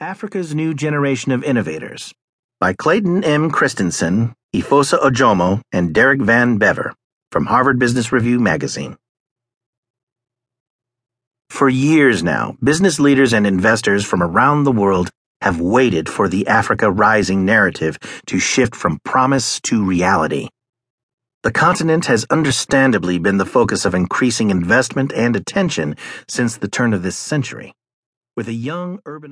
Africa's New Generation of Innovators by Clayton M. Christensen, Efosa Ojomo, and Derek Van Bever from Harvard Business Review magazine. For years now, business leaders and investors from around the world have waited for the Africa Rising narrative to shift from promise to reality. The continent has understandably been the focus of increasing investment and attention since the turn of this century. With a young urban